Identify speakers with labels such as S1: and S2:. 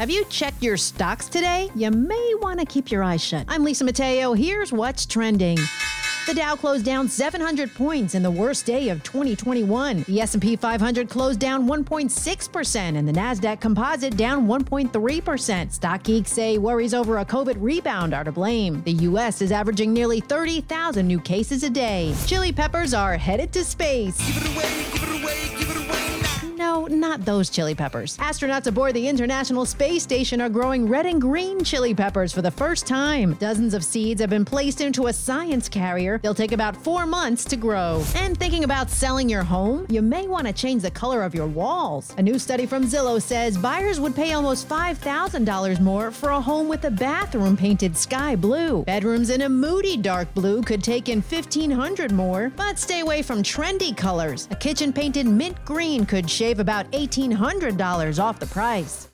S1: Have you checked your stocks today? You may want to keep your eyes shut. I'm Lisa Mateo. Here's what's trending. The Dow closed down 700 points in the worst day of 2021. The S&P 500 closed down 1.6% and the Nasdaq Composite down 1.3%. Stock geeks say worries over a COVID rebound are to blame. The US is averaging nearly 30,000 new cases a day. Chili peppers are headed to space. No, not those chili peppers. Astronauts aboard the International Space Station are growing red and green chili peppers for the first time. Dozens of seeds have been placed into a science carrier. They'll take about four months to grow. And thinking about selling your home? You may want to change the color of your walls. A new study from Zillow says buyers would pay almost $5,000 more for a home with a bathroom painted sky blue. Bedrooms in a moody dark blue could take in 1,500 more, but stay away from trendy colors. A kitchen painted mint green could shave about $1,800 off the price.